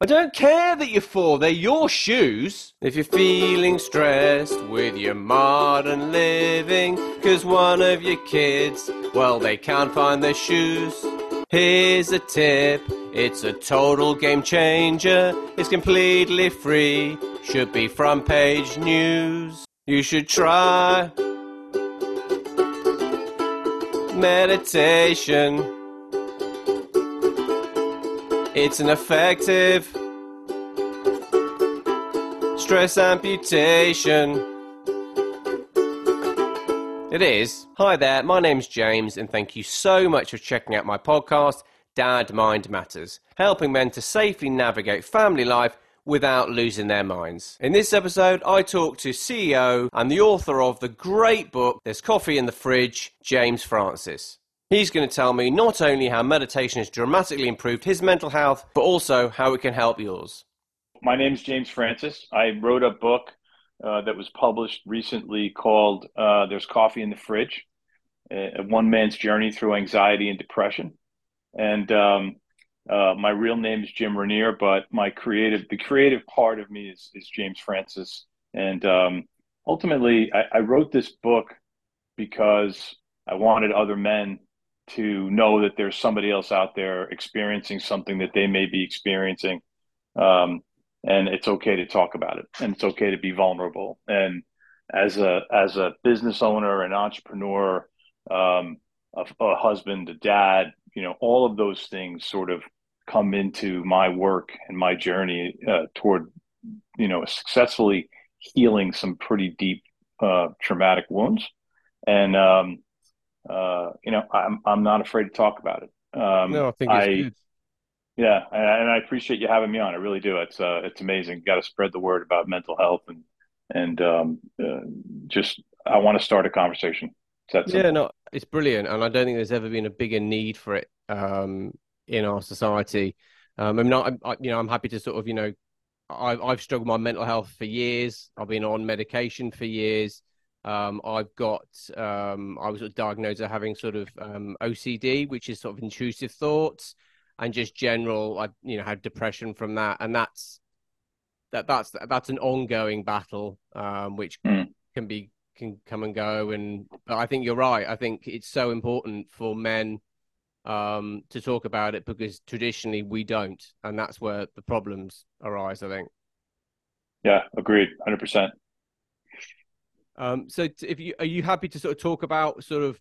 I don't care that you're four, they're your shoes. If you're feeling stressed with your modern living, cause one of your kids, well, they can't find their shoes. Here's a tip, it's a total game changer, it's completely free, should be front page news. You should try meditation. It's an effective stress amputation. It is. Hi there, my name's James, and thank you so much for checking out my podcast, Dad Mind Matters, helping men to safely navigate family life without losing their minds. In this episode, I talk to CEO and the author of the great book, There's Coffee in the Fridge, James Francis. He's going to tell me not only how meditation has dramatically improved his mental health, but also how it can help yours. My name is James Francis. I wrote a book uh, that was published recently called uh, There's Coffee in the Fridge A One Man's Journey Through Anxiety and Depression. And um, uh, my real name is Jim Rainier, but my creative, the creative part of me is, is James Francis. And um, ultimately, I, I wrote this book because I wanted other men to know that there's somebody else out there experiencing something that they may be experiencing. Um, and it's okay to talk about it and it's okay to be vulnerable. And as a, as a business owner, an entrepreneur, um, a, a husband, a dad, you know, all of those things sort of come into my work and my journey uh, toward, you know, successfully healing some pretty deep uh, traumatic wounds. And, um, uh, you know, I'm I'm not afraid to talk about it. Um, no, I think it's I, good. Yeah, and, I appreciate you having me on. I really do. It's uh, it's amazing. Got to spread the word about mental health and and um, uh, just I want to start a conversation. Yeah, no, it's brilliant, and I don't think there's ever been a bigger need for it um, in our society. Um, I'm not, I, you know, I'm happy to sort of, you know, I've I've struggled with my mental health for years. I've been on medication for years. Um, I've got um, I was diagnosed as having sort of um, OCD, which is sort of intrusive thoughts, and just general. I you know had depression from that, and that's that that's that's an ongoing battle, um, which mm. can be can come and go. And but I think you're right. I think it's so important for men um, to talk about it because traditionally we don't, and that's where the problems arise. I think. Yeah, agreed, hundred percent. Um, so, if you are you happy to sort of talk about sort of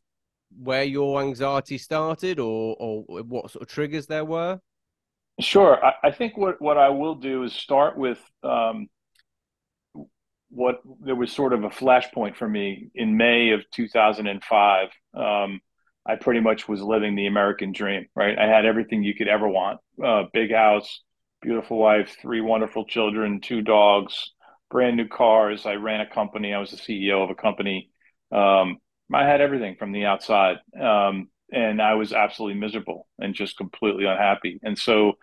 where your anxiety started, or or what sort of triggers there were? Sure. I, I think what what I will do is start with um, what there was sort of a flashpoint for me in May of 2005. Um, I pretty much was living the American dream, right? I had everything you could ever want: uh, big house, beautiful wife, three wonderful children, two dogs, brand new cars. I ran a company. I was the CEO of a company. Um, I had everything from the outside, um, and I was absolutely miserable and just completely unhappy. And so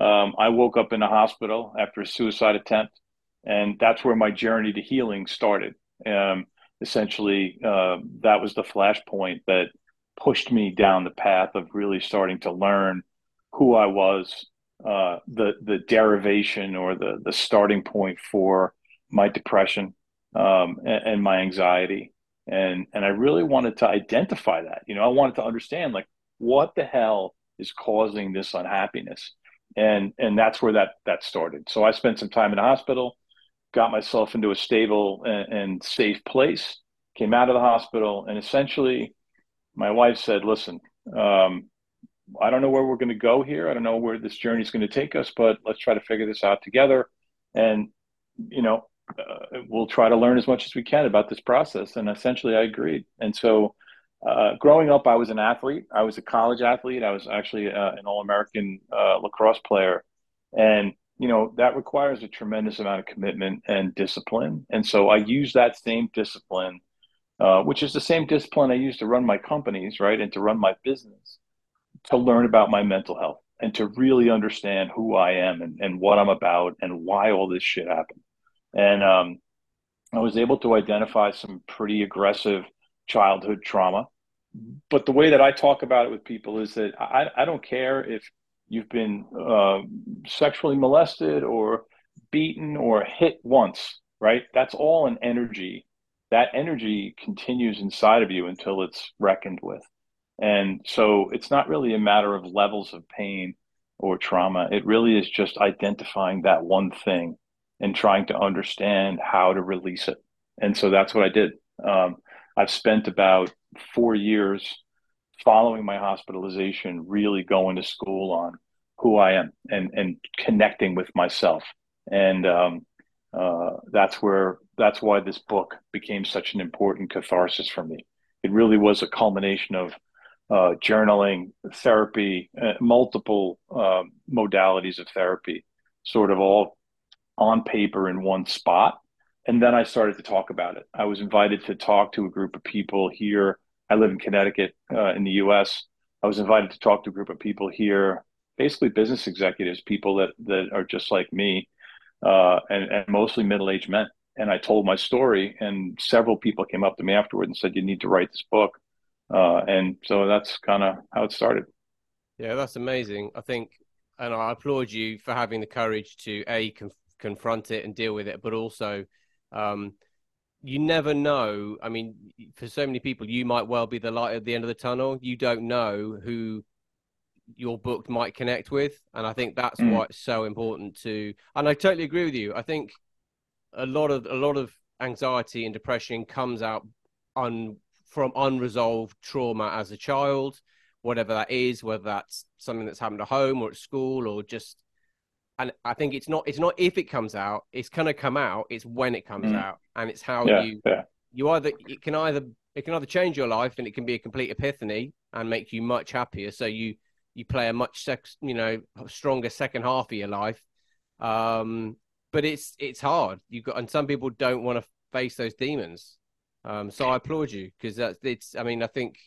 um, I woke up in a hospital after a suicide attempt, and that's where my journey to healing started. Um, essentially, uh, that was the flashpoint that pushed me down the path of really starting to learn who I was, uh, the the derivation or the the starting point for my depression um, and, and, my anxiety. And, and I really wanted to identify that. You know, I wanted to understand like what the hell is causing this unhappiness. And, and that's where that, that started. So I spent some time in the hospital, got myself into a stable and, and safe place, came out of the hospital, and essentially my wife said, listen, um, I don't know where we're going to go here. I don't know where this journey is going to take us, but let's try to figure this out together. And, you know, uh, we'll try to learn as much as we can about this process. And essentially, I agreed. And so, uh, growing up, I was an athlete. I was a college athlete. I was actually uh, an All American uh, lacrosse player. And, you know, that requires a tremendous amount of commitment and discipline. And so I use that same discipline, uh, which is the same discipline I use to run my companies, right? And to run my business, to learn about my mental health and to really understand who I am and, and what I'm about and why all this shit happened. And um, I was able to identify some pretty aggressive childhood trauma. But the way that I talk about it with people is that I, I don't care if you've been uh, sexually molested or beaten or hit once, right? That's all an energy. That energy continues inside of you until it's reckoned with. And so it's not really a matter of levels of pain or trauma. It really is just identifying that one thing and trying to understand how to release it. And so that's what I did. Um, I've spent about four years following my hospitalization, really going to school on who I am and and connecting with myself. And um, uh, that's where that's why this book became such an important catharsis for me. It really was a culmination of uh, journaling, therapy, uh, multiple um, modalities of therapy, sort of all on paper in one spot. And then I started to talk about it. I was invited to talk to a group of people here. I live in Connecticut uh, in the US. I was invited to talk to a group of people here, basically business executives, people that, that are just like me, uh, and, and mostly middle aged men. And I told my story, and several people came up to me afterward and said, You need to write this book. Uh, and so that's kind of how it started. Yeah, that's amazing. I think, and I applaud you for having the courage to a confront it and deal with it, but also um, you never know. I mean, for so many people, you might well be the light at the end of the tunnel. You don't know who your book might connect with, and I think that's mm. why it's so important to. And I totally agree with you. I think a lot of a lot of anxiety and depression comes out un, from unresolved trauma as a child, whatever that is, whether that's something that's happened at home or at school or just and I think it's not it's not if it comes out, it's gonna come out. It's when it comes mm. out, and it's how yeah, you yeah. you either it can either it can either change your life and it can be a complete epiphany and make you much happier. So you you play a much sex you know stronger second half of your life. Um, but it's it's hard. You got and some people don't want to face those demons. Um, so I applaud you because that's it's. I mean, I think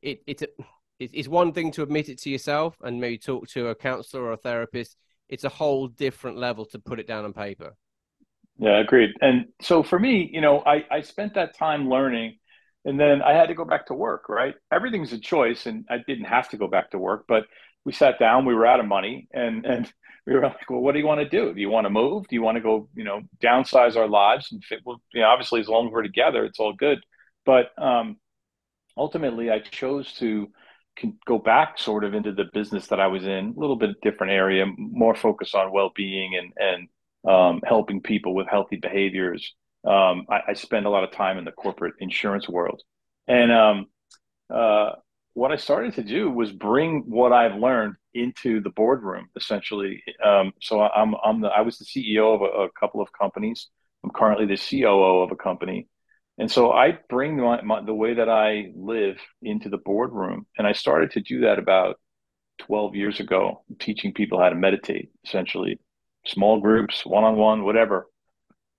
it it's a, it's one thing to admit it to yourself and maybe talk to a counselor or a therapist. It's a whole different level to put it down on paper. Yeah, agreed. And so for me, you know, I, I spent that time learning and then I had to go back to work, right? Everything's a choice and I didn't have to go back to work, but we sat down, we were out of money and, and we were like, well, what do you want to do? Do you want to move? Do you want to go, you know, downsize our lives and fit? Well, you know, obviously as long as we're together, it's all good. But um, ultimately I chose to, can go back sort of into the business that I was in, a little bit different area, more focus on well-being and and um, helping people with healthy behaviors. Um, I, I, spend a lot of time in the corporate insurance world, and um, uh, what I started to do was bring what I've learned into the boardroom, essentially. Um, so I'm I'm the I was the CEO of a, a couple of companies. I'm currently the COO of a company, and so I bring my, my, the way that I live into the boardroom. And I started to do that about 12 years ago, teaching people how to meditate, essentially, small groups, one on one, whatever.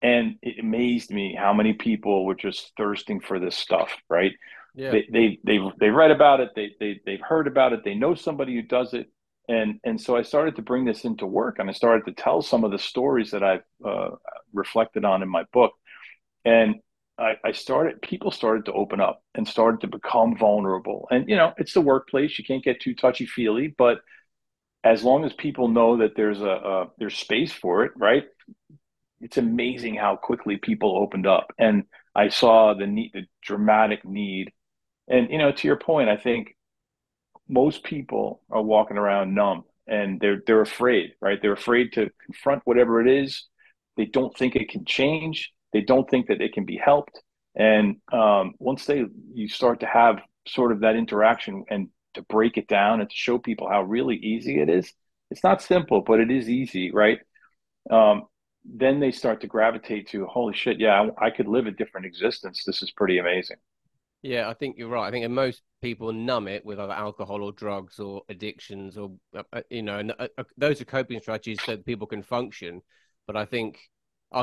And it amazed me how many people were just thirsting for this stuff, right? Yeah. They, they, they've, they read about it, they, they, they've heard about it, they know somebody who does it. And, and so I started to bring this into work and I started to tell some of the stories that I've uh, reflected on in my book. And I, I started people started to open up and started to become vulnerable. And you know, it's the workplace. You can't get too touchy feely, but as long as people know that there's a, a there's space for it, right? It's amazing how quickly people opened up, and I saw the need, the dramatic need. And you know, to your point, I think most people are walking around numb and they're they're afraid, right? They're afraid to confront whatever it is. They don't think it can change they don't think that it can be helped. And um, once they you start to have sort of that interaction and to break it down and to show people how really easy it is, it's not simple, but it is easy, right? Um, then they start to gravitate to, holy shit, yeah, I, I could live a different existence. This is pretty amazing. Yeah, I think you're right. I think most people numb it with either alcohol or drugs or addictions, or uh, uh you know, and, uh, uh, those are coping strategies so that people can function. But I think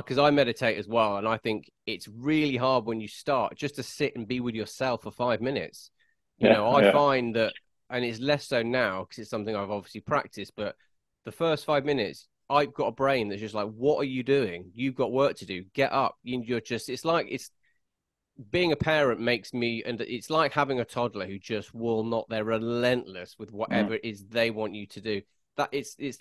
because uh, I meditate as well, and I think it's really hard when you start just to sit and be with yourself for five minutes. You yeah, know, I yeah. find that, and it's less so now because it's something I've obviously practiced. But the first five minutes, I've got a brain that's just like, "What are you doing? You've got work to do. Get up. You're just." It's like it's being a parent makes me, and it's like having a toddler who just will not. They're relentless with whatever mm. it is they want you to do. That it's it's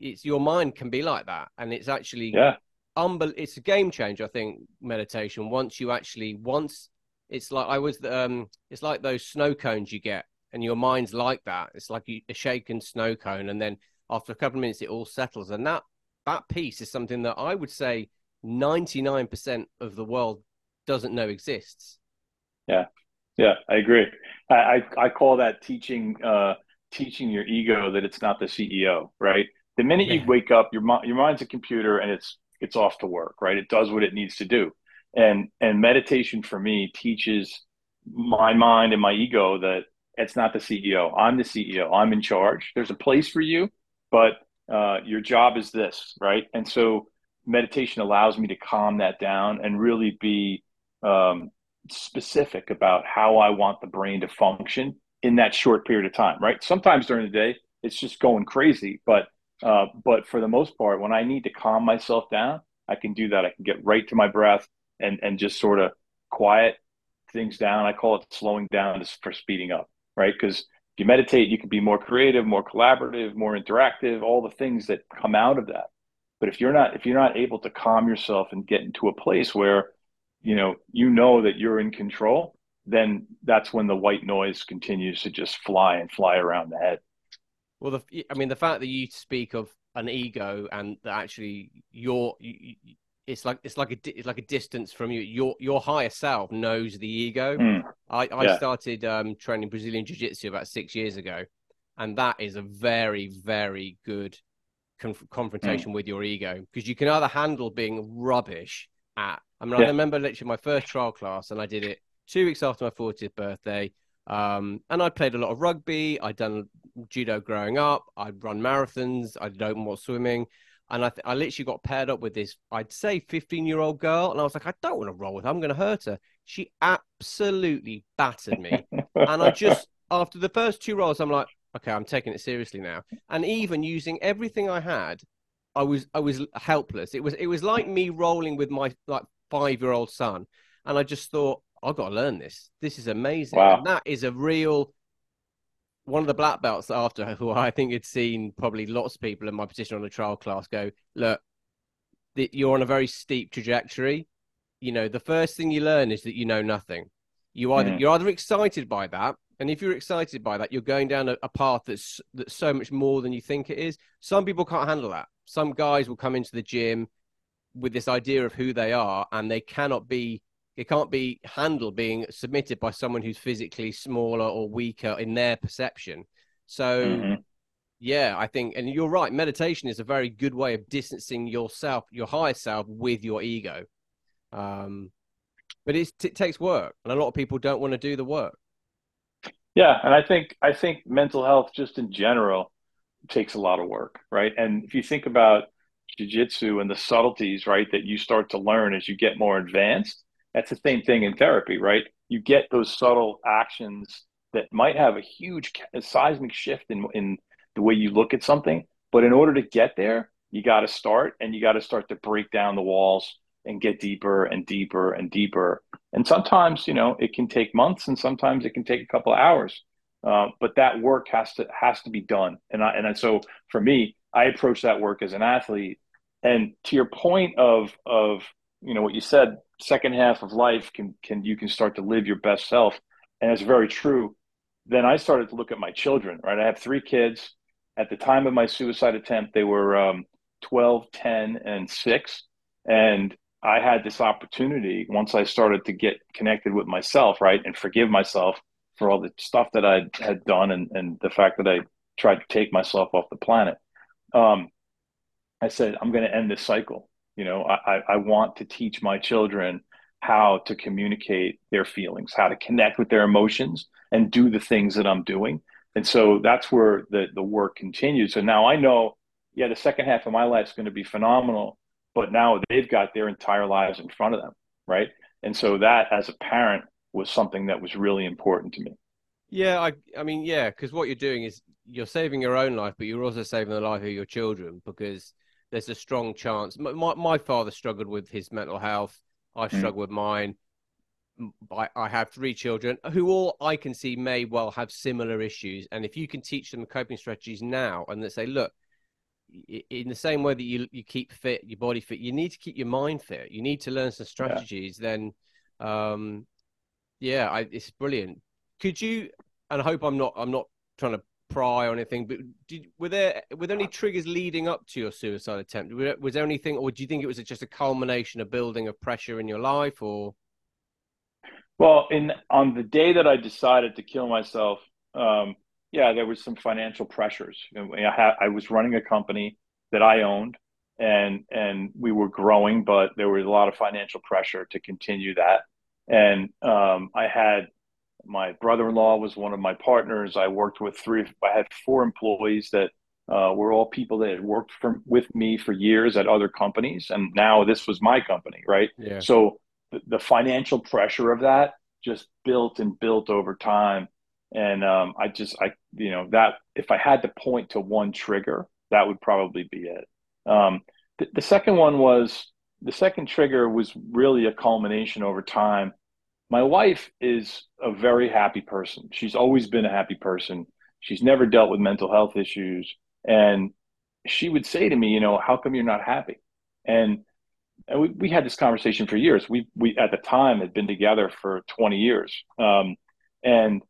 it's your mind can be like that, and it's actually yeah. Unbel- it's a game changer. I think meditation. Once you actually once it's like I was um it's like those snow cones you get, and your mind's like that. It's like a shaken snow cone, and then after a couple of minutes, it all settles, and that that peace is something that I would say 99% of the world doesn't know exists. Yeah, yeah, I agree. I I, I call that teaching uh, teaching your ego that it's not the CEO, right? The minute yeah. you wake up, your your mind's a computer and it's it's off to work, right? It does what it needs to do, and and meditation for me teaches my mind and my ego that it's not the CEO. I'm the CEO. I'm in charge. There's a place for you, but uh, your job is this, right? And so meditation allows me to calm that down and really be um, specific about how I want the brain to function in that short period of time, right? Sometimes during the day, it's just going crazy, but uh, but for the most part, when I need to calm myself down, I can do that. I can get right to my breath and and just sort of quiet things down. I call it slowing down for speeding up, right? Because if you meditate, you can be more creative, more collaborative, more interactive, all the things that come out of that. But if you're not if you're not able to calm yourself and get into a place where you know you know that you're in control then that's when the white noise continues to just fly and fly around the head well the, i mean the fact that you speak of an ego and that actually you're you, it's like it's like a it's like a distance from you your your higher self knows the ego mm. i i yeah. started um, training brazilian jiu-jitsu about six years ago and that is a very very good conf- confrontation mm. with your ego because you can either handle being rubbish at I mean, yeah. I remember literally my first trial class, and I did it two weeks after my 40th birthday. Um, and I'd played a lot of rugby. I'd done judo growing up. I'd run marathons. I'd done more swimming. And I, th- I literally got paired up with this, I'd say 15 year old girl. And I was like, I don't want to roll with her. I'm going to hurt her. She absolutely battered me. and I just, after the first two rolls, I'm like, okay, I'm taking it seriously now. And even using everything I had, I was I was helpless. It was it was like me rolling with my like five year old son. And I just thought, I've got to learn this. This is amazing. Wow. And that is a real one of the black belts after who I think had seen probably lots of people in my position on the trial class go, look, you're on a very steep trajectory. You know, the first thing you learn is that you know nothing. You either mm. you're either excited by that, and if you're excited by that, you're going down a, a path that's that's so much more than you think it is. Some people can't handle that. Some guys will come into the gym with this idea of who they are, and they cannot be it can't be handled being submitted by someone who's physically smaller or weaker in their perception. So, mm-hmm. yeah, I think, and you're right. Meditation is a very good way of distancing yourself, your higher self, with your ego. Um, but it takes work, and a lot of people don't want to do the work. Yeah, and I think I think mental health, just in general, takes a lot of work, right? And if you think about jujitsu and the subtleties, right, that you start to learn as you get more advanced. That's the same thing in therapy, right? You get those subtle actions that might have a huge a seismic shift in in the way you look at something. But in order to get there, you got to start and you got to start to break down the walls and get deeper and deeper and deeper. And sometimes, you know, it can take months and sometimes it can take a couple hours. Uh, but that work has to has to be done. And I, and so for me, I approach that work as an athlete. And to your point of of you know what you said, second half of life can can you can start to live your best self, and it's very true. Then I started to look at my children. Right, I have three kids. At the time of my suicide attempt, they were um, 12, 10, and six, and I had this opportunity once I started to get connected with myself, right, and forgive myself for all the stuff that I had done and, and the fact that I tried to take myself off the planet um, I said, I'm going to end this cycle. You know, I, I want to teach my children how to communicate their feelings, how to connect with their emotions and do the things that I'm doing. And so that's where the, the work continues. So now I know, yeah, the second half of my life is going to be phenomenal, but now they've got their entire lives in front of them. Right. And so that as a parent was something that was really important to me. Yeah, I I mean, yeah, because what you're doing is you're saving your own life, but you're also saving the life of your children because there's a strong chance. My my father struggled with his mental health. I struggled mm. with mine. I, I have three children who all I can see may well have similar issues. And if you can teach them coping strategies now and they say, look, in the same way that you you keep fit, your body fit, you need to keep your mind fit. You need to learn some strategies. Yeah. Then, um, yeah, I, it's brilliant. Could you? And I hope I'm not I'm not trying to pry or anything, but did, were there were there any triggers leading up to your suicide attempt? Was there anything, or do you think it was just a culmination of building of pressure in your life, or? Well, in on the day that I decided to kill myself, um, yeah, there was some financial pressures. I, had, I was running a company that I owned, and and we were growing, but there was a lot of financial pressure to continue that. And um, I had my brother-in-law was one of my partners. I worked with three. I had four employees that uh, were all people that had worked for, with me for years at other companies, and now this was my company, right? Yeah. So the, the financial pressure of that just built and built over time, and um, I just, I, you know, that if I had to point to one trigger, that would probably be it. Um, the, the second one was the second trigger was really a culmination over time my wife is a very happy person. She's always been a happy person. She's never dealt with mental health issues. And she would say to me, you know, how come you're not happy? And, and we, we had this conversation for years. We, we, at the time, had been together for 20 years. Um, and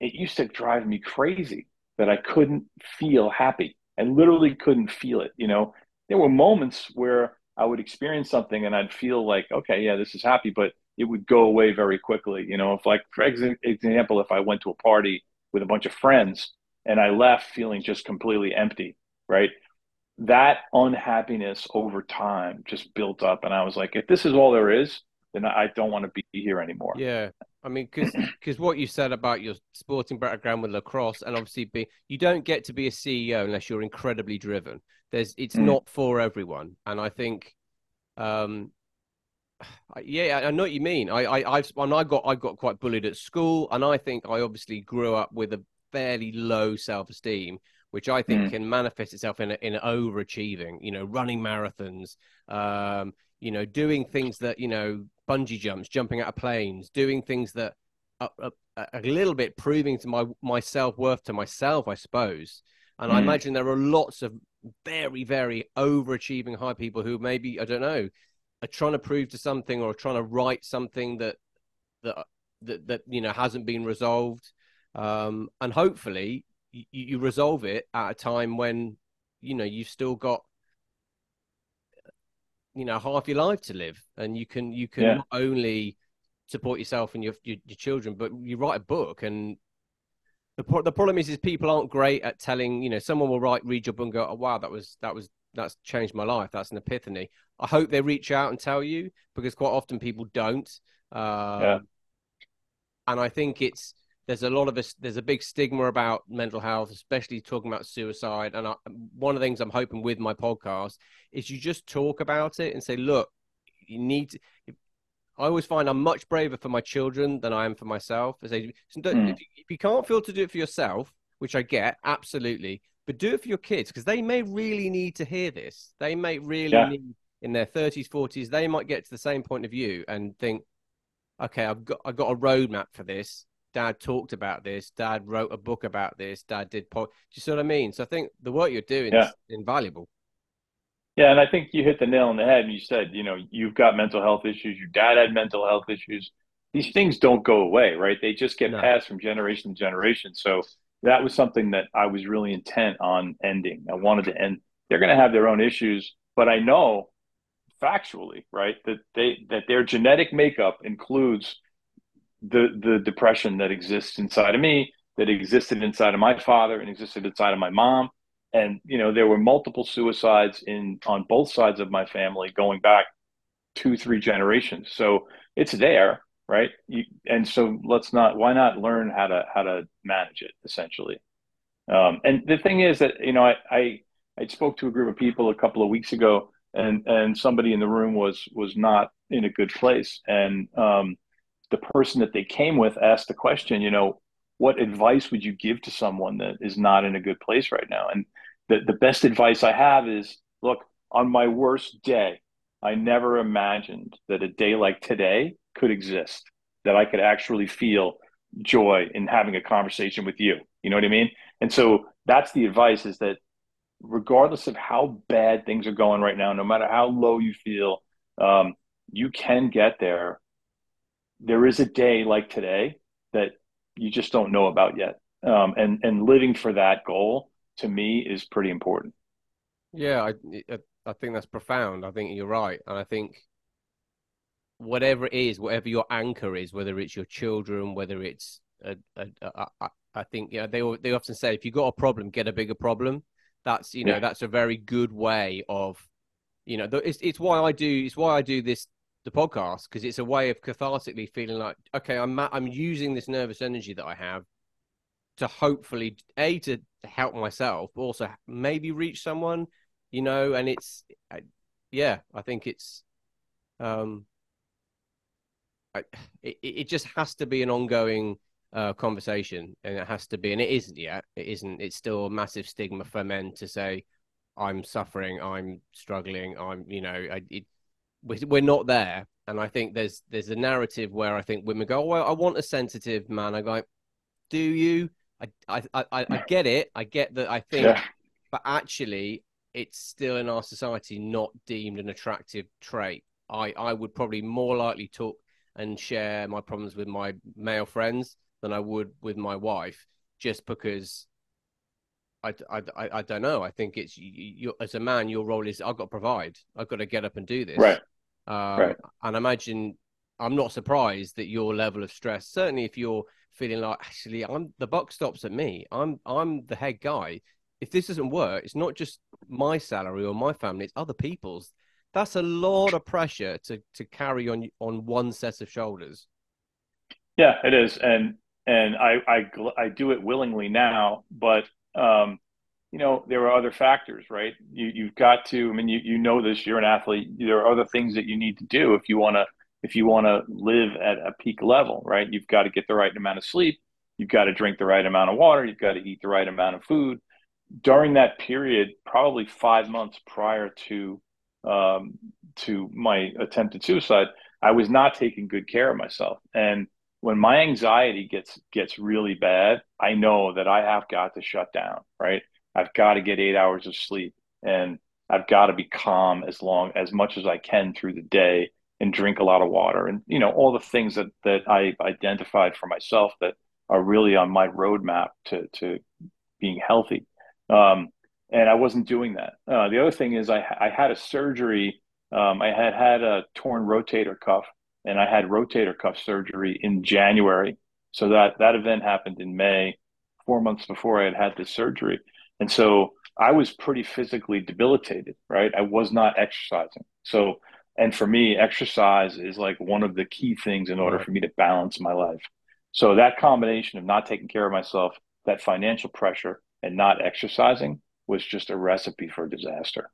it used to drive me crazy that I couldn't feel happy. I literally couldn't feel it. You know, there were moments where I would experience something and I'd feel like, okay, yeah, this is happy, but it would go away very quickly. You know, if like for example, if I went to a party with a bunch of friends and I left feeling just completely empty, right? That unhappiness over time just built up, and I was like, if this is all there is, then I don't want to be here anymore. Yeah, I mean, because because what you said about your sporting background with lacrosse, and obviously, be you don't get to be a CEO unless you're incredibly driven. There's it's mm. not for everyone, and I think um, yeah, I know what you mean. I, I, I've, and I got, I got quite bullied at school, and I think I obviously grew up with a fairly low self-esteem, which I think mm. can manifest itself in in overachieving. You know, running marathons, um, you know, doing things that you know, bungee jumps, jumping out of planes, doing things that are, are a little bit proving to my my self worth to myself, I suppose. And mm. I imagine there are lots of very, very overachieving high people who maybe I don't know are trying to prove to something or trying to write something that that that, that you know hasn't been resolved um, and hopefully you, you resolve it at a time when you know you've still got you know half your life to live and you can you can yeah. not only support yourself and your, your, your children but you write a book and the the problem is is people aren't great at telling you know someone will write read your book and go oh wow that was that was that's changed my life. That's an epiphany. I hope they reach out and tell you because quite often people don't. Um, yeah. And I think it's there's a lot of us. There's a big stigma about mental health, especially talking about suicide. And I, one of the things I'm hoping with my podcast is you just talk about it and say, look, you need to. I always find I'm much braver for my children than I am for myself. I say, mm. if you can't feel to do it for yourself, which I get absolutely, but do it for your kids because they may really need to hear this. They may really yeah. need in their 30s, 40s, they might get to the same point of view and think, okay, I've got I've got a roadmap for this. Dad talked about this. Dad wrote a book about this. Dad did. Po-. Do you see what I mean? So I think the work you're doing yeah. is invaluable. Yeah, and I think you hit the nail on the head. And you said, you know, you've got mental health issues. Your dad had mental health issues. These things don't go away, right? They just get no. passed from generation to generation. So that was something that I was really intent on ending. I wanted to end. They're going to have their own issues, but I know factually, right, that they that their genetic makeup includes the the depression that exists inside of me, that existed inside of my father, and existed inside of my mom. And you know, there were multiple suicides in on both sides of my family going back two, three generations. So it's there right? You, and so let's not. Why not learn how to how to manage it essentially? Um, and the thing is that you know I, I I spoke to a group of people a couple of weeks ago, and and somebody in the room was was not in a good place, and um, the person that they came with asked the question, you know, what advice would you give to someone that is not in a good place right now? And the the best advice I have is, look, on my worst day, I never imagined that a day like today could exist. that I could actually feel joy in having a conversation with you. You know what I mean? And so that's the advice is that regardless of how bad things are going right now, no matter how low you feel, um, you can get there. There is a day like today that you just don't know about yet. Um, and, and living for that goal to me is pretty important. Yeah, I, I think that's profound. I think you're right. And I think whatever it is, whatever your anchor is, whether it's your children, whether it's a, a, a, I think yeah, they they often say if you got a problem, get a bigger problem. That's you know yeah. that's a very good way of, you know, it's it's why I do it's why I do this the podcast because it's a way of cathartically feeling like okay, I'm I'm using this nervous energy that I have to hopefully a to help myself, but also maybe reach someone, you know, and it's yeah, I think it's um I, it, it just has to be an ongoing uh, conversation, and it has to be, and it isn't yet. It isn't. It's still a massive stigma for men to say, "I'm suffering, I'm struggling, I'm," you know, I, it, we're not there. And I think there's there's a narrative where I think women go, oh, "Well, I want a sensitive man." I go, "Do you?" I I I, I get it. I get that. I think, yeah. but actually, it's still in our society not deemed an attractive trait. I I would probably more likely talk and share my problems with my male friends than I would with my wife, just because I, I, I, I don't know. I think it's you, as a man, your role is I've got to provide. I've got to get up and do this. Right. Um, right. And I imagine I'm not surprised that your level of stress, certainly if you're feeling like actually I'm the buck stops at me. I'm I'm the head guy. If this doesn't work, it's not just my salary or my family; it's other people's. That's a lot of pressure to to carry on on one set of shoulders. Yeah, it is, and and I, I, I do it willingly now, but um, you know there are other factors, right? You you've got to. I mean, you you know this. You're an athlete. There are other things that you need to do if you want to if you want to live at a peak level, right? You've got to get the right amount of sleep. You've got to drink the right amount of water. You've got to eat the right amount of food. During that period, probably five months prior to um, to my attempted suicide, I was not taking good care of myself, and when my anxiety gets gets really bad, I know that I have got to shut down, right? I've got to get 8 hours of sleep and I've got to be calm as long as much as I can through the day and drink a lot of water and you know all the things that that I identified for myself that are really on my roadmap to to being healthy. Um, and I wasn't doing that. Uh, the other thing is I I had a surgery. Um, I had had a torn rotator cuff and I had rotator cuff surgery in January. So that that event happened in May, four months before I had had this surgery, and so I was pretty physically debilitated. Right, I was not exercising. So, and for me, exercise is like one of the key things in order for me to balance my life. So that combination of not taking care of myself, that financial pressure, and not exercising was just a recipe for disaster.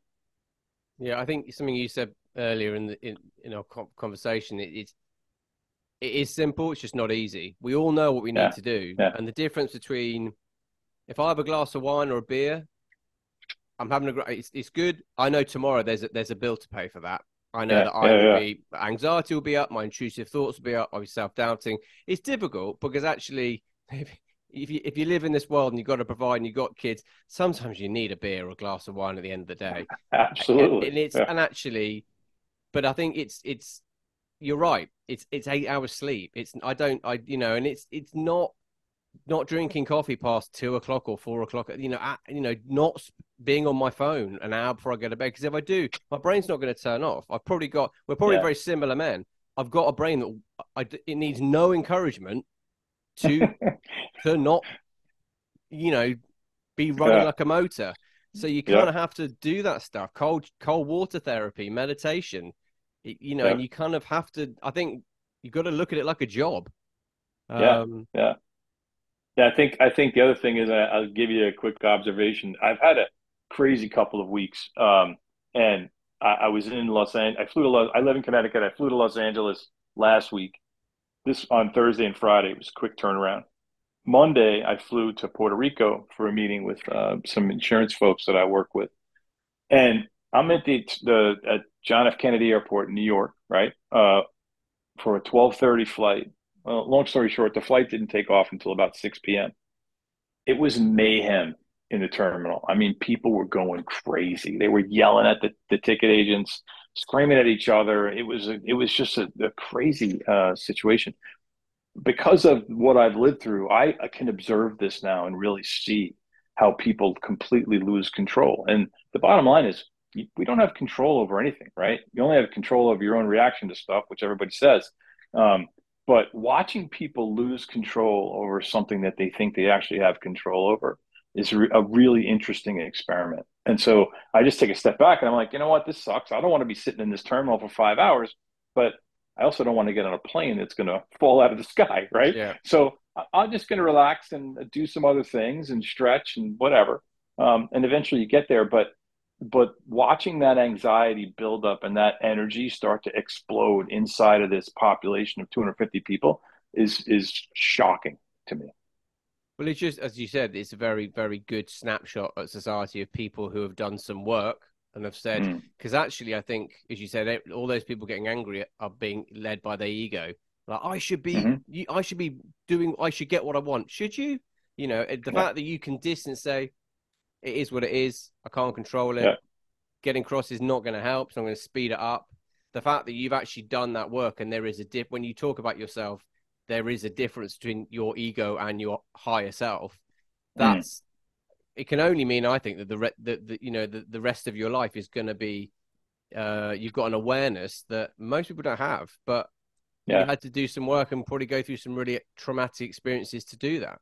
Yeah, I think something you said earlier in the in, in our conversation, it, it's it is simple. It's just not easy. We all know what we need yeah. to do, yeah. and the difference between if I have a glass of wine or a beer, I'm having a great. It's, it's good. I know tomorrow there's a, there's a bill to pay for that. I know yeah, that I will be anxiety will be up, my intrusive thoughts will be up, I'll be self doubting. It's difficult because actually, if you if you live in this world and you've got to provide and you've got kids, sometimes you need a beer or a glass of wine at the end of the day. Absolutely, and, it's and actually but I think it's it's you're right. It's it's eight hours sleep. It's I don't I you know, and it's it's not not drinking coffee past two o'clock or four o'clock. You know, at, you know, not being on my phone an hour before I go to bed. Because if I do, my brain's not going to turn off. I've probably got. We're probably yeah. very similar men. I've got a brain that I, it needs no encouragement to to not, you know, be running yeah. like a motor. So you kind yeah. of have to do that stuff. Cold cold water therapy, meditation you know, yeah. and you kind of have to. I think you've got to look at it like a job. Yeah, um, yeah, yeah. I think I think the other thing is I, will give you a quick observation. I've had a crazy couple of weeks, um, and I, I, was in Los Angeles. I flew to Los. I live in Connecticut. I flew to Los Angeles last week. This on Thursday and Friday. It was a quick turnaround. Monday, I flew to Puerto Rico for a meeting with uh, some insurance folks that I work with, and I'm at the the at John F. Kennedy Airport in New York, right? Uh, for a 12:30 flight Well, long story short, the flight didn't take off until about 6 p.m. It was mayhem in the terminal. I mean, people were going crazy. They were yelling at the, the ticket agents, screaming at each other. It was a, it was just a, a crazy uh, situation. Because of what I've lived through, I, I can observe this now and really see how people completely lose control. And the bottom line is, we don't have control over anything, right? You only have control over your own reaction to stuff, which everybody says. Um, but watching people lose control over something that they think they actually have control over is a really interesting experiment. And so I just take a step back and I'm like, you know what, this sucks. I don't want to be sitting in this terminal for five hours, but I also don't want to get on a plane that's going to fall out of the sky, right? Yeah. So I'm just going to relax and do some other things and stretch and whatever, um, and eventually you get there. But but watching that anxiety build up and that energy start to explode inside of this population of 250 people is is shocking to me. Well, it's just as you said, it's a very, very good snapshot at society of people who have done some work and have said, because mm. actually, I think, as you said, all those people getting angry are being led by their ego. Like, I should be, mm-hmm. I should be doing, I should get what I want. Should you? You know, the yeah. fact that you can distance, say, it is what it is. I can't control it. Yeah. Getting cross is not going to help, so I'm going to speed it up. The fact that you've actually done that work and there is a dip when you talk about yourself, there is a difference between your ego and your higher self. Mm. That's mm. it can only mean I think that the, re- the, the you know the, the rest of your life is going to be uh, you've got an awareness that most people don't have, but yeah. you had to do some work and probably go through some really traumatic experiences to do that.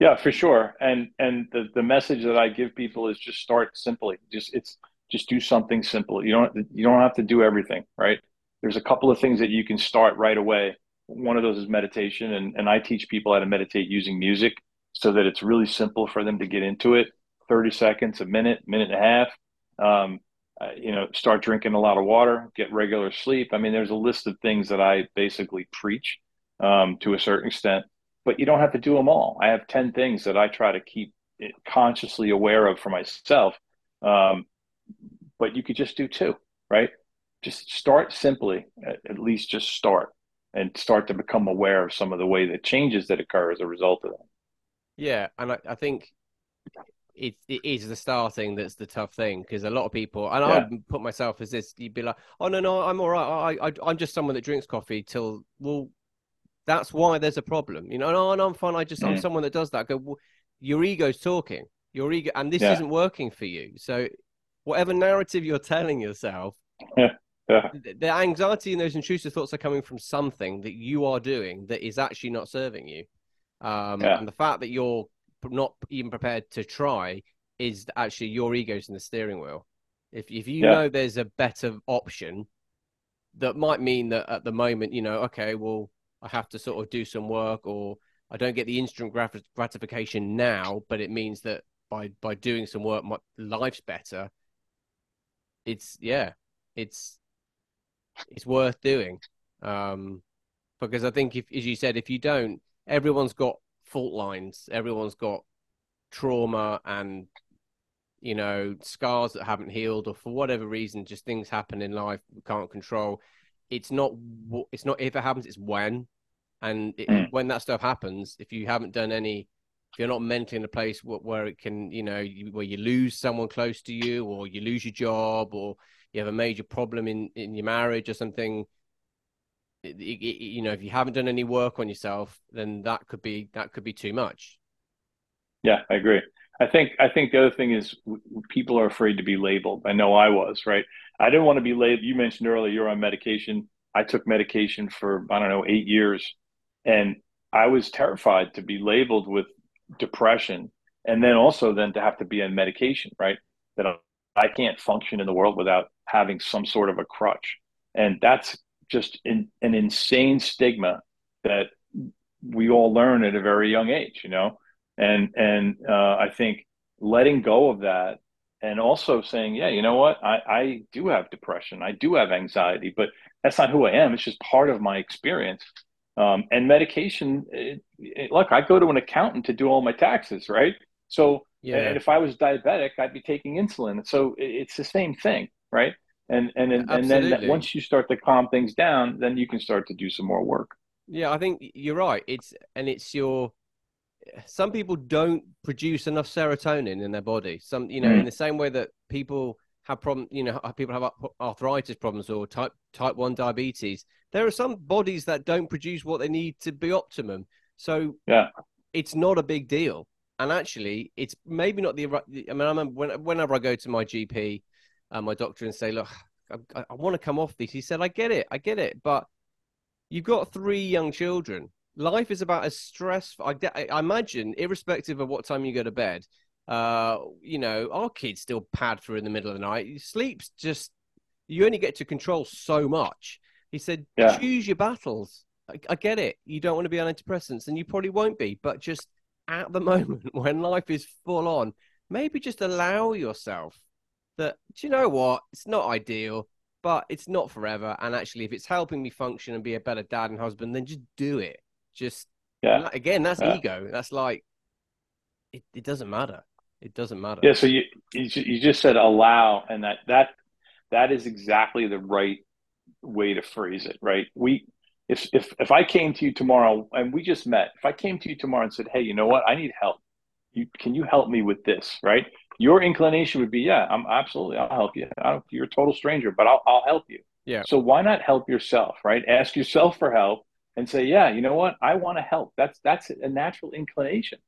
Yeah, for sure. And and the, the message that I give people is just start simply. Just it's just do something simple. You don't you don't have to do everything, right? There's a couple of things that you can start right away. One of those is meditation, and, and I teach people how to meditate using music so that it's really simple for them to get into it. 30 seconds, a minute, minute and a half. Um, uh, you know, start drinking a lot of water, get regular sleep. I mean, there's a list of things that I basically preach um, to a certain extent but you don't have to do them all. I have 10 things that I try to keep consciously aware of for myself. Um, but you could just do two, right? Just start simply, at, at, least just start and start to become aware of some of the way the changes that occur as a result of that. Yeah. And I, I think it, it is the starting that's the tough thing because a lot of people, and yeah. I put myself as this, you'd be like, oh, no, no, I'm all right. I, I, I'm just someone that drinks coffee till, well, that's why there's a problem. You know, no, no, I'm fine. I just, mm. I'm someone that does that. Go, well, your ego's talking. Your ego, and this yeah. isn't working for you. So, whatever narrative you're telling yourself, yeah. The anxiety and those intrusive thoughts are coming from something that you are doing that is actually not serving you. Um, yeah. And the fact that you're not even prepared to try is actually your ego's in the steering wheel. If if you yeah. know there's a better option, that might mean that at the moment, you know, okay, well, I have to sort of do some work or I don't get the instant grat- gratification now, but it means that by by doing some work, my life's better. It's yeah, it's it's worth doing. Um, because I think if, as you said, if you don't, everyone's got fault lines, everyone's got trauma and you know scars that haven't healed, or for whatever reason, just things happen in life we can't control it's not it's not if it happens it's when and it, mm. when that stuff happens if you haven't done any if you're not mentally in a place where, where it can you know you, where you lose someone close to you or you lose your job or you have a major problem in in your marriage or something it, it, you know if you haven't done any work on yourself then that could be that could be too much yeah i agree i think i think the other thing is people are afraid to be labeled i know i was right I didn't want to be labeled You mentioned earlier you're on medication. I took medication for I don't know eight years, and I was terrified to be labeled with depression, and then also then to have to be on medication, right? That I can't function in the world without having some sort of a crutch, and that's just in, an insane stigma that we all learn at a very young age, you know. And and uh, I think letting go of that and also saying, yeah, you know what, I, I do have depression, I do have anxiety, but that's not who I am. It's just part of my experience. Um, and medication, it, it, look, I go to an accountant to do all my taxes, right? So, yeah. and if I was diabetic, I'd be taking insulin. So it's the same thing, right? And and and, and then once you start to calm things down, then you can start to do some more work. Yeah, I think you're right. It's and it's your some people don't produce enough serotonin in their body. Some, you know, mm. in the same way that people have problem, you know, people have arthritis problems or type type one diabetes. There are some bodies that don't produce what they need to be optimum. So yeah, it's not a big deal. And actually, it's maybe not the. I mean, I remember when, whenever I go to my GP, uh, my doctor, and say, "Look, I, I want to come off this," he said, "I get it, I get it, but you've got three young children life is about as stressful. I, I imagine, irrespective of what time you go to bed, uh, you know, our kids still pad through in the middle of the night. Sleep's just, you only get to control so much. He said, yeah. choose your battles. I, I get it. You don't want to be on antidepressants, and you probably won't be, but just at the moment when life is full on, maybe just allow yourself that, do you know what? It's not ideal, but it's not forever. And actually, if it's helping me function and be a better dad and husband, then just do it. Just yeah. Again, that's yeah. ego. That's like it, it doesn't matter. It doesn't matter. Yeah. So you you just said allow, and that that that is exactly the right way to phrase it. Right. We if if if I came to you tomorrow and we just met, if I came to you tomorrow and said, "Hey, you know what? I need help. You can you help me with this?" Right. Your inclination would be, "Yeah, I'm absolutely. I'll help you. you're a total stranger, but I'll I'll help you." Yeah. So why not help yourself? Right. Ask yourself for help and say, yeah, you know what? I want to help. That's that's a natural inclination.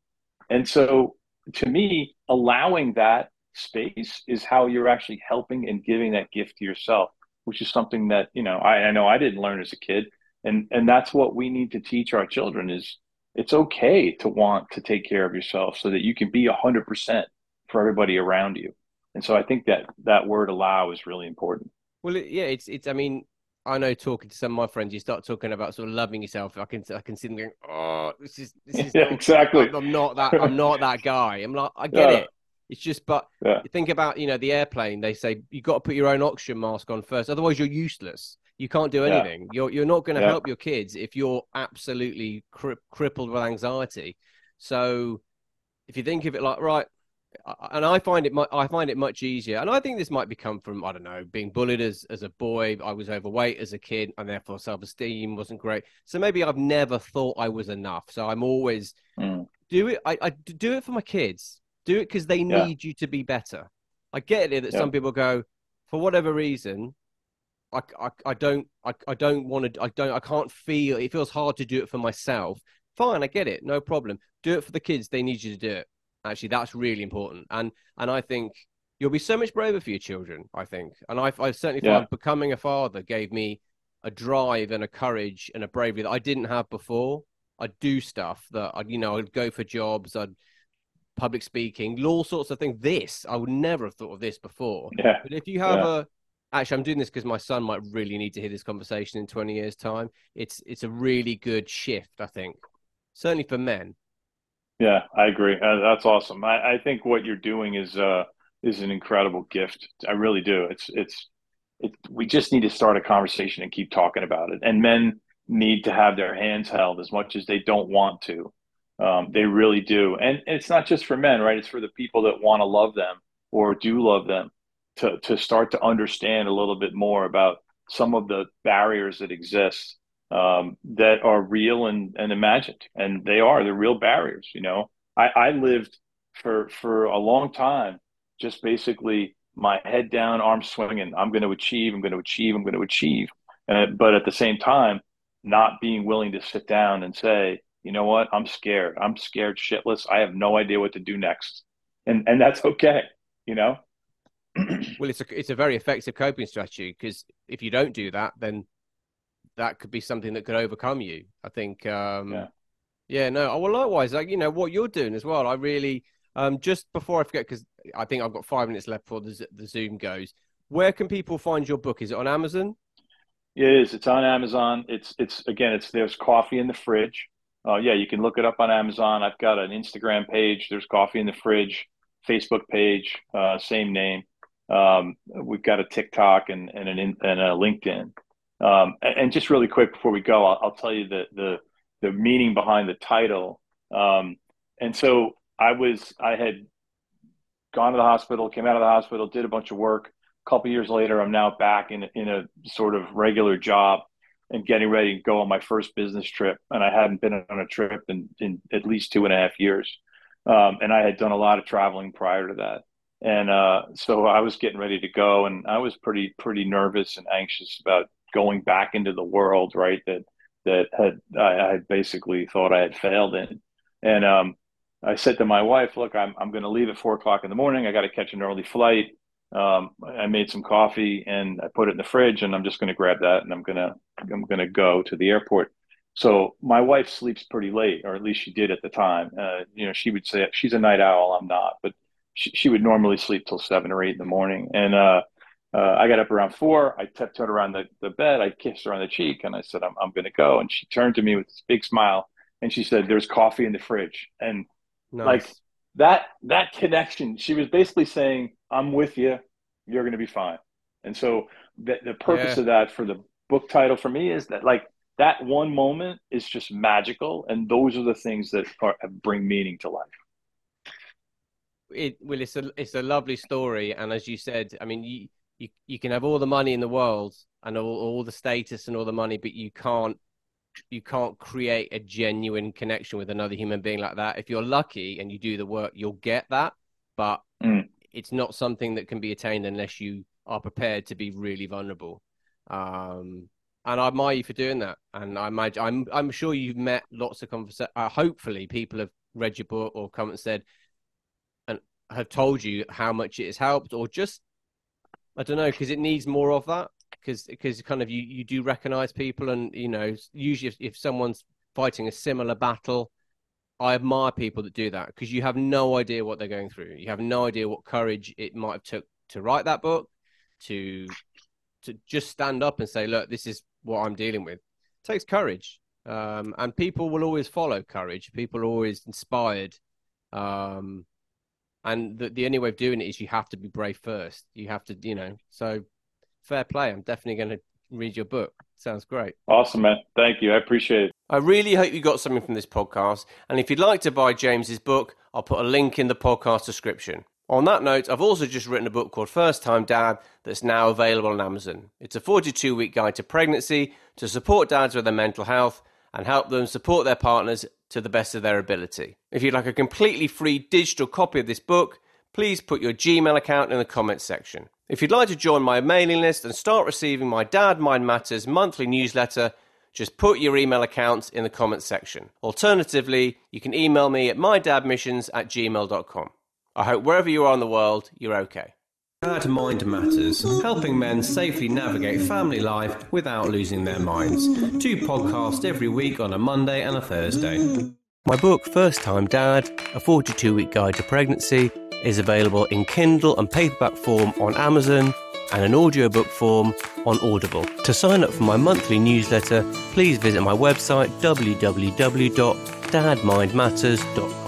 And so to me, allowing that space is how you're actually helping and giving that gift to yourself, which is something that, you know, I, I know I didn't learn as a kid. And and that's what we need to teach our children is it's okay to want to take care of yourself so that you can be a hundred percent for everybody around you. And so I think that that word allow is really important. Well, yeah, it's it's. I mean, I know talking to some of my friends, you start talking about sort of loving yourself. I can I can see them going, "Oh, this is this is yeah, not, exactly." I'm not that. I'm not that guy. I'm like, I get yeah. it. It's just, but yeah. think about you know the airplane. They say you got to put your own oxygen mask on first, otherwise you're useless. You can't do anything. You're you're not going to help your kids if you're absolutely cri- crippled with anxiety. So if you think of it like right, and I find it I find it much easier. And I think this might become from I don't know being bullied as as a boy. I was overweight as a kid, and therefore self esteem wasn't great. So maybe I've never thought I was enough. So I'm always mm. do it. I, I do it for my kids. Do it because they need you to be better. I get it that yeah. some people go for whatever reason. I, I, I don't I, I don't want to I don't I can't feel it feels hard to do it for myself. Fine, I get it, no problem. Do it for the kids. They need you to do it. Actually, that's really important. And and I think you'll be so much braver for your children. I think, and I I certainly yeah. find becoming a father gave me a drive and a courage and a bravery that I didn't have before. I'd do stuff that I'd you know, I'd go for jobs, I'd public speaking, all sorts of things. This I would never have thought of this before. Yeah. But if you have yeah. a actually i'm doing this because my son might really need to hear this conversation in 20 years time it's it's a really good shift i think certainly for men yeah, I agree. Uh, that's awesome. I, I think what you're doing is uh, is an incredible gift. I really do. It's it's it, we just need to start a conversation and keep talking about it. And men need to have their hands held as much as they don't want to. Um, they really do. And, it's not just for men, right? It's for the people that want to love them or do love them to to start to understand a little bit more about some of the barriers that exist um, that are real and, and imagined, and they are the real barriers. You know, I, I lived for for a long time just basically my head down, arms swinging. I'm going to achieve. I'm going to achieve. I'm going to achieve. But at the same time, not being willing to sit down and say, you know what, I'm scared. I'm scared shitless. I have no idea what to do next, and and that's okay. You know. well, it's a it's a very effective coping strategy because if you don't do that, then that could be something that could overcome you. I think. Um, yeah. Yeah. No. Well, likewise, like you know what you're doing as well. I really um, just before I forget because I think I've got five minutes left before the, the Zoom goes. Where can people find your book? Is it on Amazon? It is. It's on Amazon. It's it's again. It's there's coffee in the fridge. Uh, yeah, you can look it up on Amazon. I've got an Instagram page. There's coffee in the fridge. Facebook page, uh, same name. Um, we've got a TikTok and and an and a LinkedIn. Um, and just really quick before we go, I'll, I'll, tell you the, the, the meaning behind the title. Um, and so I was, I had gone to the hospital, came out of the hospital, did a bunch of work. A couple years later, I'm now back in in a sort of regular job, and getting ready to go on my first business trip. And I hadn't been on a trip in, in at least two and a half years. Um, and I had done a lot of traveling prior to that. And uh, so I was getting ready to go, and I was pretty pretty nervous and anxious about going back into the world, right? That that had I, I basically thought I had failed in. And um, I said to my wife, "Look, I'm I'm going to leave at four o'clock in the morning. I got to catch an early flight. Um, I made some coffee and I put it in the fridge, and I'm just going to grab that and I'm gonna I'm gonna go to the airport." So my wife sleeps pretty late, or at least she did at the time. Uh, you know, she would say she's a night owl. I'm not, but she, she would normally sleep till seven or eight in the morning. And uh, uh, I got up around four. I tiptoed around the, the bed. I kissed her on the cheek, and I said, "I'm I'm going to go." And she turned to me with this big smile, and she said, "There's coffee in the fridge." And nice. like that that connection, she was basically saying, "I'm with you. You're going to be fine." And so the the purpose yeah. of that for the book title for me is that like that one moment is just magical and those are the things that are, bring meaning to life it well it's a it's a lovely story and as you said i mean you you, you can have all the money in the world and all, all the status and all the money but you can't you can't create a genuine connection with another human being like that if you're lucky and you do the work you'll get that but mm. it's not something that can be attained unless you are prepared to be really vulnerable um, and I admire you for doing that. And I imagine I'm I'm sure you've met lots of conversations. Uh, hopefully, people have read your book or come and said and have told you how much it has helped, or just I don't know because it needs more of that. Because because kind of you you do recognize people, and you know usually if, if someone's fighting a similar battle, I admire people that do that because you have no idea what they're going through. You have no idea what courage it might have took to write that book, to to just stand up and say, look, this is what I'm dealing with. It takes courage. Um, and people will always follow courage. People are always inspired. Um, and the, the only way of doing it is you have to be brave first. You have to, you know, so fair play. I'm definitely going to read your book. Sounds great. Awesome, man. Thank you. I appreciate it. I really hope you got something from this podcast. And if you'd like to buy James's book, I'll put a link in the podcast description. On that note, I've also just written a book called First Time Dad that's now available on Amazon. It's a 42 week guide to pregnancy to support dads with their mental health and help them support their partners to the best of their ability. If you'd like a completely free digital copy of this book, please put your Gmail account in the comments section. If you'd like to join my mailing list and start receiving my Dad Mind Matters monthly newsletter, just put your email account in the comments section. Alternatively, you can email me at mydadmissions at gmail.com. I hope wherever you are in the world, you're okay. Dad Mind Matters, helping men safely navigate family life without losing their minds. Two podcasts every week on a Monday and a Thursday. My book, First Time Dad, a 42 week guide to pregnancy, is available in Kindle and paperback form on Amazon and an audiobook form on Audible. To sign up for my monthly newsletter, please visit my website www.dadmindmatters.com